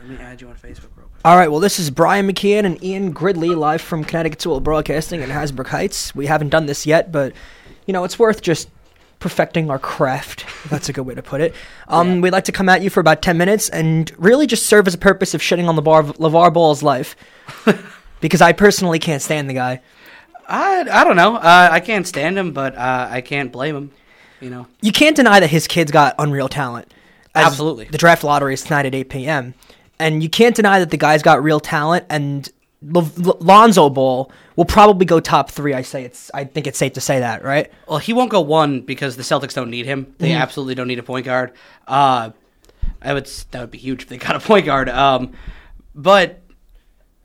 Let me add you on Facebook real quick. All right, well, this is Brian McKeon and Ian Gridley live from Connecticut Soul Broadcasting in Hasbrouck Heights. We haven't done this yet, but, you know, it's worth just perfecting our craft. That's a good way to put it. Um, We'd like to come at you for about 10 minutes and really just serve as a purpose of shitting on LaVar, LaVar Ball's life. because I personally can't stand the guy. I, I don't know. Uh, I can't stand him, but uh, I can't blame him. You know. You can't deny that his kid's got unreal talent. Absolutely. The draft lottery is tonight at 8 p.m. And you can't deny that the guy's got real talent. And L- L- Lonzo Ball will probably go top three. I say it's. I think it's safe to say that, right? Well, he won't go one because the Celtics don't need him. They Mm-hmm. absolutely don't need a point guard. Uh, I would that would be huge if they got a point guard. Um, but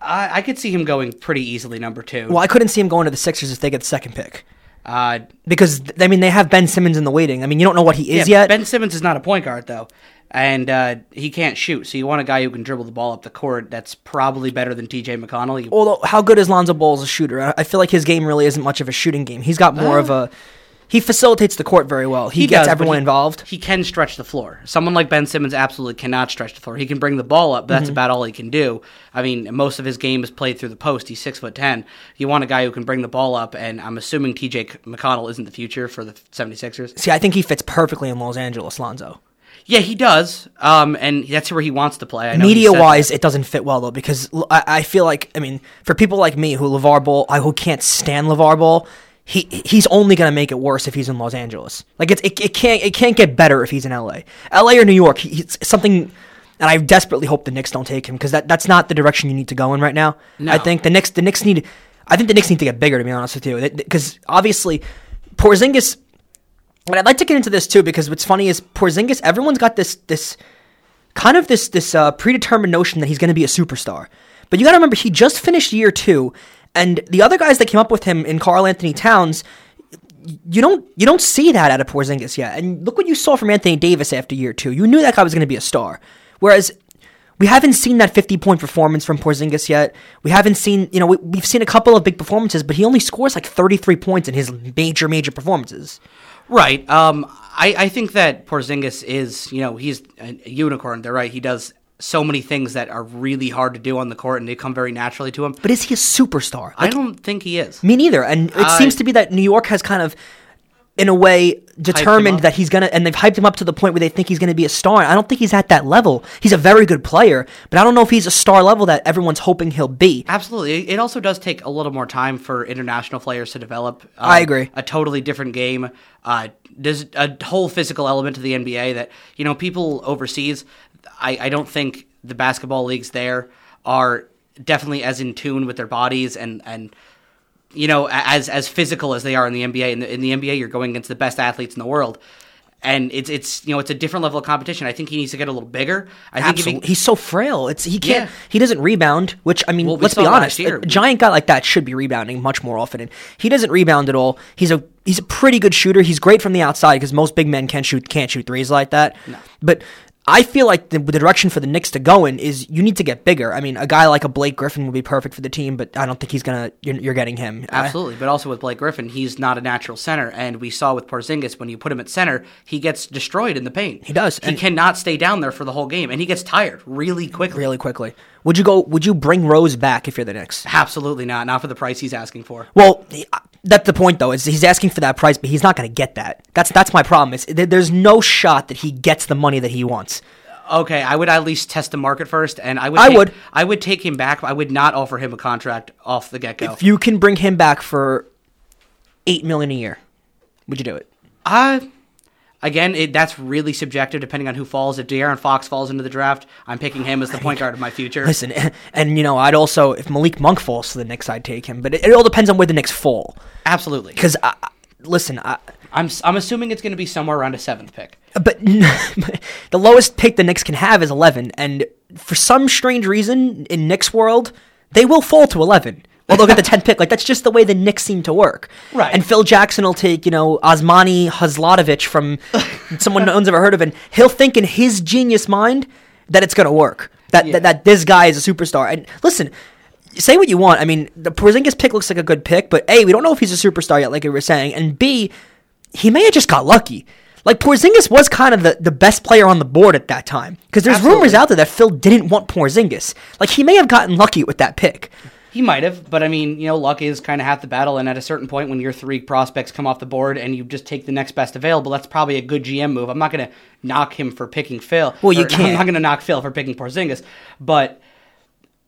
I, I could see him going pretty easily number two. Well, I couldn't see him going to the Sixers if they get the second pick Uh, because I mean they have Ben Simmons in the waiting. I mean you don't know what he is yeah, yet. Ben Simmons is not a point guard though, and uh, he can't shoot. So you want a guy who can dribble the ball up the court. That's probably better than T.J. McConnell. You- Although how good is Lonzo Ball as a shooter? I, feel like his game really isn't much of a shooting game. He's got more of a. He facilitates the court very well. He, gets does, everyone he- involved. He can stretch the floor. Someone like Ben Simmons absolutely cannot stretch the floor. He can bring the ball up, but Mm-hmm. that's about all he can do. I mean, most of his game is played through the post. He's six foot ten. You want a guy who can bring the ball up, and I'm assuming T.J. McConnell isn't the future for the 76ers. See, I think he fits perfectly in Los Angeles, Lonzo. Yeah, he does, um, and that's where he wants to play. I know Media wise, it doesn't fit well though because I feel like I mean for people like me who LaVar Ball, I who can't stand LaVar Ball, he he's only gonna make it worse if he's in Los Angeles. Like it's it, it can't it can't get better if he's in LA, LA or New York. He, it's something, and I desperately hope the Knicks don't take him because that that's not the direction you need to go in right now. I think the Knicks the Knicks need, I think the Knicks need to get bigger to be honest with you because obviously Porzingis. And I'd like to get into this too because what's funny is Porzingis. Everyone's got this this kind of this this uh, predetermined notion that he's going to be a superstar. But you got to remember he just finished year two, and the other guys that came up with him in Karl-Anthony Towns, you don't you don't see that out of Porzingis yet. And look what you saw from Anthony Davis after year two. You knew that guy was going to be a star. Whereas we haven't seen that 50 point performance from Porzingis yet. We haven't seen, you know, we, we've seen a couple of big performances, but he only scores like 33 points in his major, major performances. Right. Um, I, I think that Porzingis is, you know, he's a, unicorn. They're right. He does so many things that are really hard to do on the court, and they come very naturally to him. But is he a superstar? I don't think he is. Me neither. And it I- seems to be that New York has kind of, in a way, determined that he's gonna, and they've hyped him up to the point where they think he's gonna be a star. I don't think he's at that level. He's a very good player, but I don't know if he's a star level that everyone's hoping he'll be. Absolutely. It also does take a little more time for international players to develop. um, I agree. A totally different game. Uh, there's a whole physical element to the NBA that, you know, people overseas, I, I don't think the basketball leagues there are definitely as in tune with their bodies and, and you know, as as physical as they are in the NBA. In the, in the NBA, you're going against the best athletes in the world. And it's it's you know it's a different level of competition. I think he needs to get a little bigger. I think Absolutely. he, He's so frail. It's he can't. Yeah. He doesn't rebound. Which I mean, Well, we let's be honest. A giant guy like that should be rebounding much more often. And he doesn't rebound at all. He's a he's a pretty good shooter. He's great from the outside because most big men can't shoot can't shoot threes like that. But I feel like the, the direction for the Knicks to go in is you need to get bigger. I mean, a guy like a Blake Griffin would be perfect for the team, but I don't think he's gonna. You're, you're getting him. Absolutely, but also with Blake Griffin, he's not a natural center, and we saw with Porzingis when you put him at center, he gets destroyed in the paint. He does, He cannot stay down there for the whole game, and he gets tired really quickly. really quickly. Would you go? Would you bring Rose back if you're the Knicks? Absolutely not. Not for the price he's asking for. Well, that's the point, though. Is he's asking for that price, but he's not going to get that. That's that's my problem. Is there's no shot that he gets the money that he wants. Okay, I would at least test the market first, and I would. I take, would. I would take him back. I would not offer him a contract off the get go. If you can bring him back for eight million a year, would you do it? Uh, again, it, that's really subjective depending on who falls. If De'Aaron Fox falls into the draft, I'm picking him as the point guard of my future. Listen, and you know, I'd also if Malik Monk falls to the Knicks, I'd take him. But it, it all depends on where the Knicks fall. Absolutely. Because listen, I, I'm I'm assuming it's going to be somewhere around a seventh pick. but the lowest pick the Knicks can have is 11, and for some strange reason in Knicks world, they will fall to 11. Well, they'll get the 10th pick. Like that's just the way the Knicks seem to work. Right. And Phil Jackson will take, you know, Osmani Hazlatovich from someone no one's ever heard of, and he'll think in his genius mind that it's gonna work. That, Yeah. that that this guy is a superstar. And listen, say what you want. I mean, the Porzingis pick looks like a good pick, but A, we don't know if he's a superstar yet, like we were saying, and B, he may have just got lucky. Like Porzingis was kind of the, the best player on the board at that time because there's Absolutely. rumors out there that Phil didn't want Porzingis. Like he may have gotten lucky with that pick. He might have, but I mean, you know, luck is kind of half the battle. And at a certain point, when your three prospects come off the board and you just take the next best available, that's probably a good GM move. I'm not going to knock him for picking Phil. Well, you or- I'm can't. not going to knock Phil for picking Porzingis, but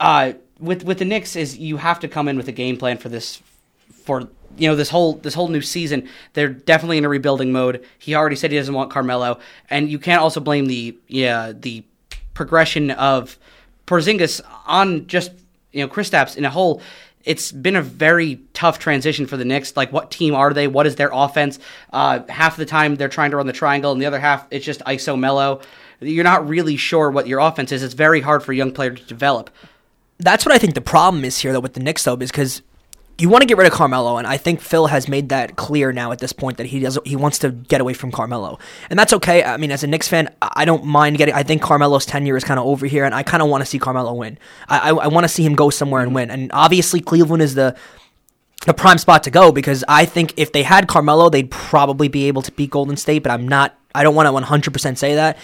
uh, with with the Knicks is you have to come in with a game plan for this for you know this whole this whole new season. They're definitely in a rebuilding mode. He already said he doesn't want Carmelo, and you can't also blame the yeah the progression of Porzingis on just you know Kristaps in a whole. It's been a very tough transition for the Knicks. Like, what team are they? What is their offense? Uh, half the time they're trying to run the triangle, and the other half it's just ISO Melo. You're not really sure what your offense is. It's very hard for a young player to develop. That's what I think the problem is here, though, with the Knicks, though, is because you want to get rid of Carmelo, and I think Phil has made that clear now at this point that he does he wants to get away from Carmelo, and that's okay. I mean, as a Knicks fan, I don't mind getting. I think Carmelo's tenure is kind of over here, and I kind of want to see Carmelo win. I I, I want to see him go somewhere and win, and obviously Cleveland is the the prime spot to go because I think if they had Carmelo, they'd probably be able to beat Golden State. But I'm not. I don't want to 100 percent say that.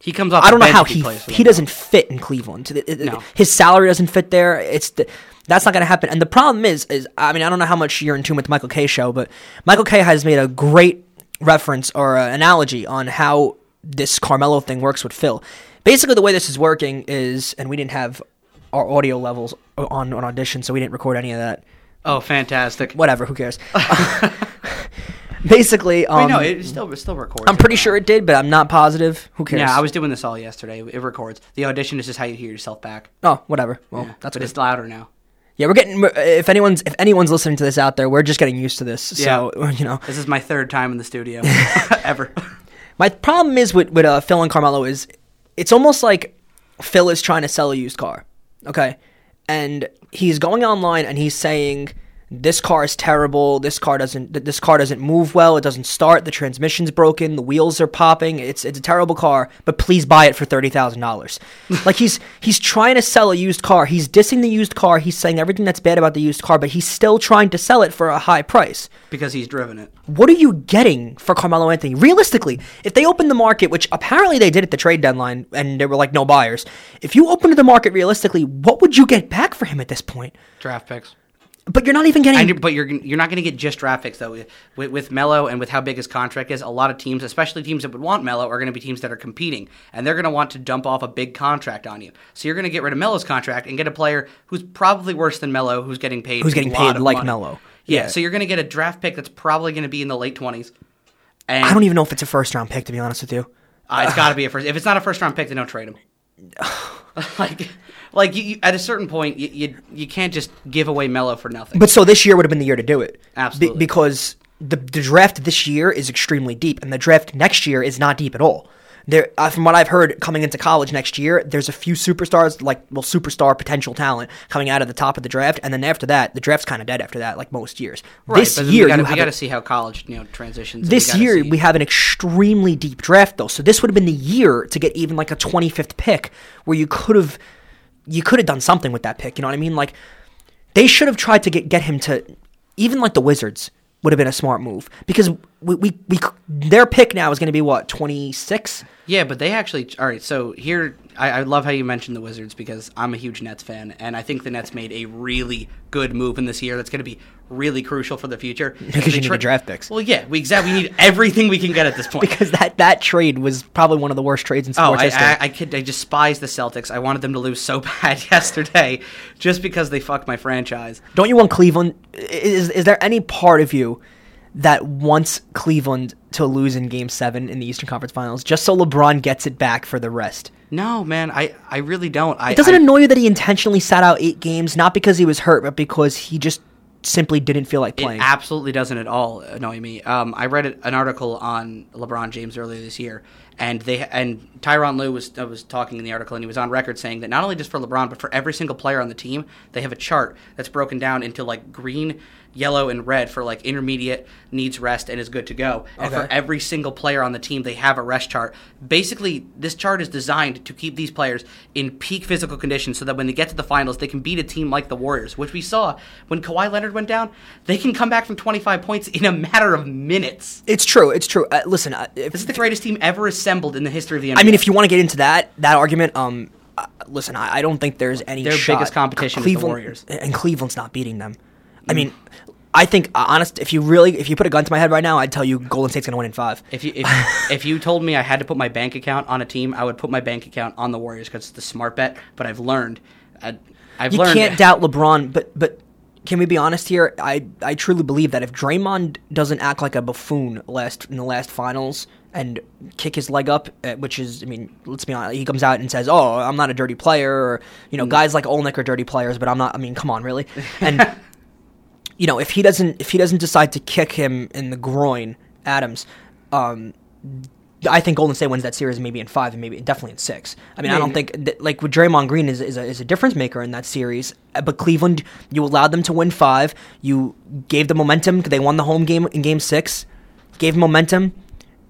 He comes off. I don't know how he plays he doesn't fit in Cleveland. No. His salary doesn't fit there. It's the, that's not going to happen. And the problem is, is I mean, I don't know how much you're in tune with Michael Kay show, but Michael Kay has made a great reference or uh, analogy on how this Carmelo thing works with Phil. Basically, the way this is working is, and we didn't have our audio levels on on audition, so we didn't record any of that. Oh, fantastic! Whatever, who cares? Basically, um, Wait, no, it still it still records. I'm pretty sure it did, but I'm not positive. Who cares? Yeah, I was doing this all yesterday. It records. The audition is just how you hear yourself back. Oh, whatever. Well, Yeah, that's but good. it's louder now. Yeah, we're getting. If anyone's if anyone's listening to this out there, we're just getting used to this. So you know, This is my third time in the studio ever. my problem is with with uh, Phil and Carmelo is it's almost like Phil is trying to sell a used car, okay, and he's going online and he's saying this car is terrible. This car doesn't. This car doesn't move well. It doesn't start. The transmission's broken. The wheels are popping. It's it's a terrible car. But please buy it for thirty thousand dollars. like he's he's trying to sell a used car. He's dissing the used car. He's saying everything that's bad about the used car. But he's still trying to sell it for a high price because he's driven it. what are you getting for Carmelo Anthony? Realistically, if they opened the market, which apparently they did at the trade deadline, and there were like no buyers, if you opened the market realistically, what would you get back for him at this point? Draft picks. But you're not even getting. And you're, but you're you're not going to get just draft picks though. With with Melo and with how big his contract is, a lot of teams, especially teams that would want Melo, are going to be teams that are competing, and they're going to want to dump off a big contract on you. So you're going to get rid of Melo's contract and get a player who's probably worse than Melo, who's getting paid Who's getting paid like money. Melo. Yeah, Yeah. So you're going to get a draft pick that's probably going to be in the late twenties. And I don't even know if it's a first round pick, to be honest with you. Uh, it's got to be a first. If it's not a first round pick, then don't trade him. like, like you, you, at a certain point, you, you you can't just give away Melo for nothing. But so this year would have been the year to do it. Absolutely. because the, the draft this year is extremely deep, and the draft next year is not deep at all. There, uh, from what I've heard, coming into college next year, there's a few superstars, like well, superstar potential talent coming out of the top of the draft, and then after that, the draft's kind of dead after that, like most years. right, this year, we got you've got a- to see how college you know transitions. this we year see- we have an extremely deep draft though so this would have been the year to get even like a 25th pick where you could have you could have done something with that pick you know what i mean like they should have tried to get get him to even like the wizards would have been a smart move because we we, we their pick now is going to be what 26 Yeah, but they actually. All right, so here I, I love how you mentioned the Wizards because I'm a huge Nets fan, and I think the Nets made a really good move in this year that's going to be really crucial for the future. Because you need the draft picks. Well, yeah, we exactly we need everything we can get at this point. because that that trade was probably one of the worst trades in Oh, sports I, history I, I, could, I despise the Celtics. I wanted them to lose so bad yesterday, just because they fucked my franchise. Don't you want Cleveland? Is is there any part of you that wants Cleveland to lose in Game Seven in the Eastern Conference Finals, just so LeBron gets it back for the rest? No, man, I, I really don't. I, It doesn't I, annoy you that he intentionally sat out eight games, not because he was hurt, but because he just simply didn't feel like It playing. absolutely doesn't at all annoy me. Um, I read an article on LeBron James earlier this year, And they and Tyronn Lue was uh, was talking in the article, and he was on record saying that not only just for LeBron, but for every single player on the team, they have a chart that's broken down into like green, yellow, and red for like intermediate, needs rest, and is good to go. And for every single player on the team, they have a rest chart. Basically, this chart is designed to keep these players in peak physical condition, so that when they get to the finals, they can beat a team like the Warriors, which we saw when Kawhi Leonard went down. They can come back from 25 points in a matter of minutes. It's true. It's true. Uh, listen, uh, if, This is the greatest team ever assembled in the history of the NBA. I mean, if you want to get into that that argument, um, uh, listen, I, I don't think there's any. Their shot. biggest competition is the Cleveland, Warriors. And Cleveland's not beating them. I mean, I think uh, honest, if you really, if you put a gun to my head right now, I'd tell you Golden State's gonna win in five. If you if, if you told me I had to put my bank account on a team, I would put my bank account on the Warriors because it's the smart bet. But I've learned, I, I've you learned. can't doubt LeBron, but but can we be honest here? I I truly believe that if Draymond doesn't act like a buffoon last in the last finals and kick his leg up, uh, which is I mean, let's be honest, he comes out and says, "Oh, I'm not a dirty player," or you know, guys like Olynyk are dirty players, but I'm not. I mean, come on, really? And you know, if he doesn't if he doesn't decide to kick him in the groin, Adams. Um, I think Golden State wins that series maybe in five and maybe definitely in six. I mean, I don't think that, like with Draymond Green is, is, a, is a difference maker in that series. Uh, But Cleveland, you allowed them to win five. You gave them momentum. They won the home game in Game Six. Gave momentum,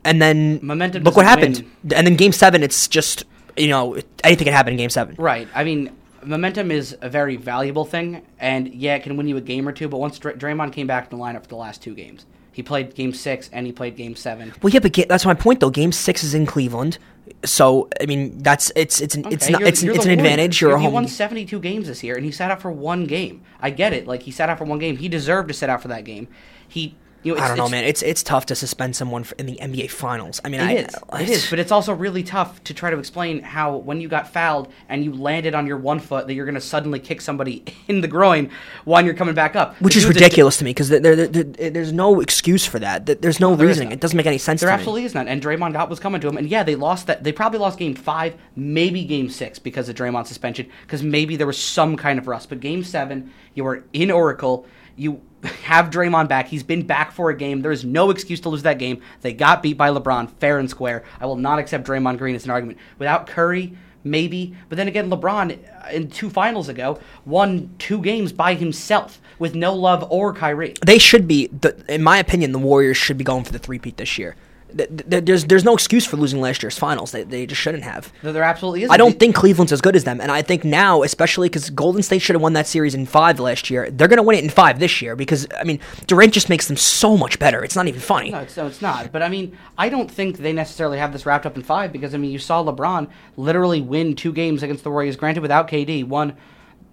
and then Momentum Look what happened. And then Game Seven, it's just you know anything can happen in Game Seven. Right. I mean, momentum is a very valuable thing, and yeah, it can win you a game or two. But once Dray- Draymond came back in the lineup for the last two games, he played Game Six and he played Game Seven. Well, yeah, but ga- that's my point though. Game Six is in Cleveland, so I mean that's it's it's an it's not you're- it's you're it's an Warriors. advantage. You're a home. he won 72 games this year, and he sat out for one game. I get it. Like he sat out for one game. He deserved to sit out for that game. He, you know, I don't know, man. It's it's tough to suspend someone in the NBA Finals. I mean, I, It is. It is, but it's also really tough to try to explain how when you got fouled and you landed on your one foot that you're going to suddenly kick somebody in the groin when you're coming back up. which The is ridiculous to me because there, there, there- there's no excuse for that. Th- There's no there reasoning. It doesn't make any sense There absolutely is none. And Draymond got was coming to him, and yeah, they lost that. They probably lost Game Five, maybe Game Six because of Draymond's suspension, because maybe there was some kind of rust. But Game Seven, you were in Oracle. You have Draymond back. He's been back for a game. There is no excuse to lose that game. They got beat by LeBron, fair and square. I will not accept Draymond Green as an argument. Without Curry, maybe. But then again, LeBron uh, in two finals ago won two games by himself with no love or Kyrie. They should be, the, in my opinion, the Warriors should be going for the three-peat this year. Th- th- There's there's no excuse for losing last year's finals. They, they just shouldn't have. There there absolutely is. I don't think Cleveland's as good as them, and I think now, especially because Golden State should have won that series in five last year, they're going to win it in five this year because I mean Durant just makes them so much better. It's not even funny. No, it's, no, it's not. But I mean, I don't think they necessarily have this wrapped up in five because I mean, you saw LeBron literally win two games against the Warriors. Granted, without KD, won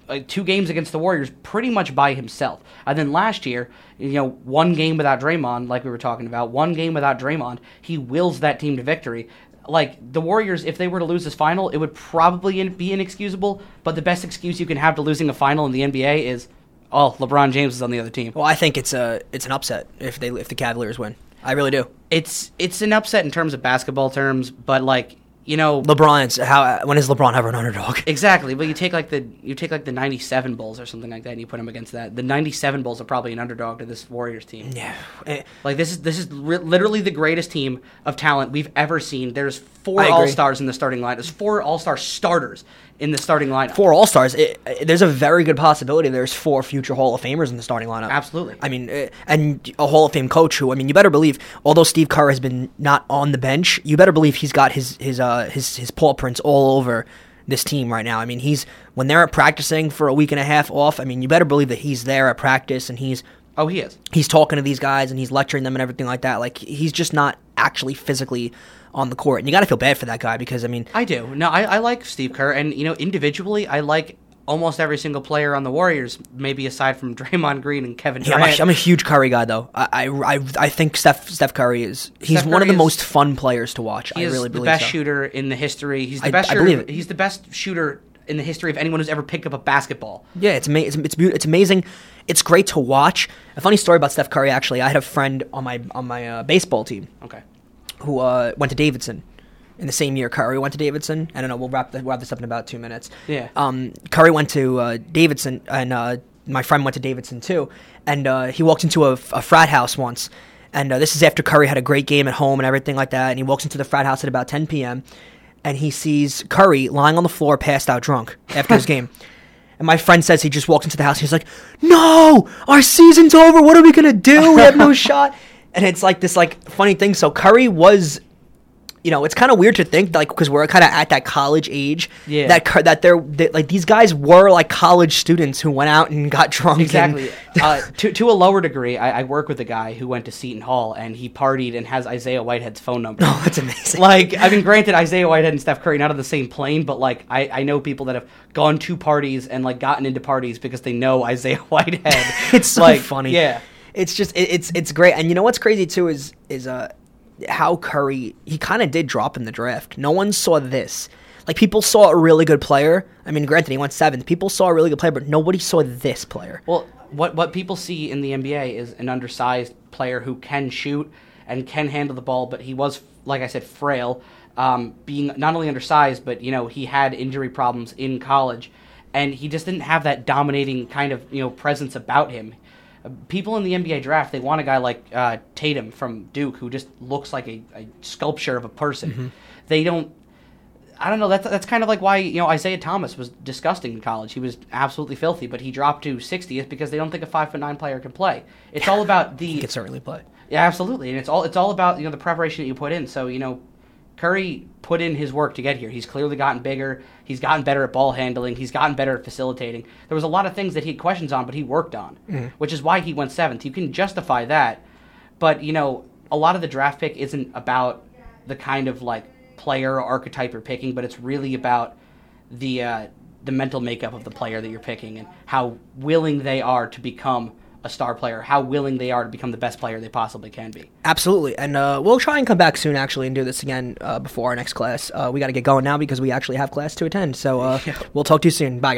uh, two games against the Warriors pretty much by himself. And then last year, you know, one game without Draymond, like we were talking about, one game without Draymond, he wills that team to victory. Like the Warriors, if they were to lose this final, it would probably be inexcusable. But the best excuse you can have to losing a final in the NBA is, oh, LeBron James is on the other team. Well, I think it's a it's an upset if they if the Cavaliers win. I really do. it's it's an upset in terms of basketball terms, but like you know LeBron's how when has LeBron ever an underdog? exactly. But you take like the you take like the '97 Bulls or something like that, and you put him against that. The '97 Bulls are probably an underdog to this Warriors team. Yeah. Eh, Like this is this is ri literally the greatest team of talent we've ever seen. There's four All Stars in the starting line. There's four All Star starters in the starting lineup. Four All Stars. There's a very good possibility there's four future Hall of Famers in the starting lineup. Absolutely. I mean, eh, and a Hall of Fame coach who I mean, you better believe. Although Steve Kerr has been not on the bench, you better believe he's got his his uh his his paw prints all over this team right now. I mean, he's when they're practicing for a week and a half off. I mean, you better believe that he's there at practice and he's Oh, he is. he's talking to these guys and he's lecturing them and everything like that. Like he's just not actually physically on the court, and you got to feel bad for that guy because I mean, I do. No, I, I like Steve Kerr, and you know, individually, I like almost every single player on the Warriors. Maybe aside from Draymond Green and Kevin yeah, I'm, a, I'm a huge Curry guy though. I, I I think Steph Steph Curry is he's Steph one of the is- most fun players to watch. I really the best so. shooter in the history. He's the I- best I shooter. believe it. He's the best shooter in the history of anyone who's ever picked up a basketball. Yeah, it's ama- it's it's, beau- it's amazing. It's great to watch. A funny story about Steph Curry actually. I had a friend on my on my uh, baseball team Okay. who uh, went to Davidson in the same year Curry went to Davidson. I don't know. We'll wrap, the, wrap this up in about two minutes. Yeah. Um, Curry went to uh, Davidson, and uh, my friend went to Davidson too. And uh, he walked into a, a frat house once, And uh, this is after Curry had a great game at home and everything like that. And he walks into the frat house at about 10 p.m. and he sees Curry lying on the floor, passed out drunk after his game. And my friend says he just walks into the house. He's like, "No, our season's over. What are we gonna do? We have no shot." And it's like this like funny thing. So Curry was you know, it's kind of weird to think like because we're kind of at that college age. Yeah. That that they're that, like these guys were like college students who went out and got drunk. and- Exactly. uh, to to a lower degree, I, I work with a guy who went to Seton Hall and he partied and has Isaiah Whitehead's phone number. oh, that's amazing. like I mean, granted, Isaiah Whitehead and Steph Curry not on the same plane, but like I, I know people that have gone to parties and like gotten into parties because they know Isaiah Whitehead. it's so like, funny. Yeah. It's just it, it's it's great. And you know what's crazy too is is uh how Curry he kind of did drop in the draft. No one saw this. Like people saw a really good player. I mean, granted he went seventh. People saw a really good player, but nobody saw this player. Well, what what people see in the NBA is an undersized player who can shoot and can handle the ball, but he was, like I said, frail. Um, being not only undersized, but you know he had injury problems in college, and he just didn't have that dominating kind of you know presence about him. People in the NBA draft they want a guy like uh, Tatum from Duke who just looks like a, a sculpture of a person. They don't I don't know. That's that's kind of like why you know Isaiah Thomas was disgusting in college. He was absolutely filthy, but he dropped to 60th because they don't think a five foot nine player can play. It's all about the He could certainly play. yeah, absolutely, and it's all it's all about you know the preparation that you put in. So you know, Curry put in his work to get here. He's clearly gotten bigger. He's gotten better at ball handling. He's gotten better at facilitating. There was a lot of things that he had questions on, but he worked on, which is why he went seventh. You can justify that, but you know, a lot of the draft pick isn't about the kind of like player archetype you're picking, but it's really about the uh, the mental makeup of the player that you're picking and how willing they are to become a star player, how willing they are to become the best player they possibly can be. Absolutely, and uh, we'll try and come back soon, actually, and do this again uh, before our next class. Uh, we got to get going now because we actually have class to attend. So uh, we'll talk to you soon. Bye, guys.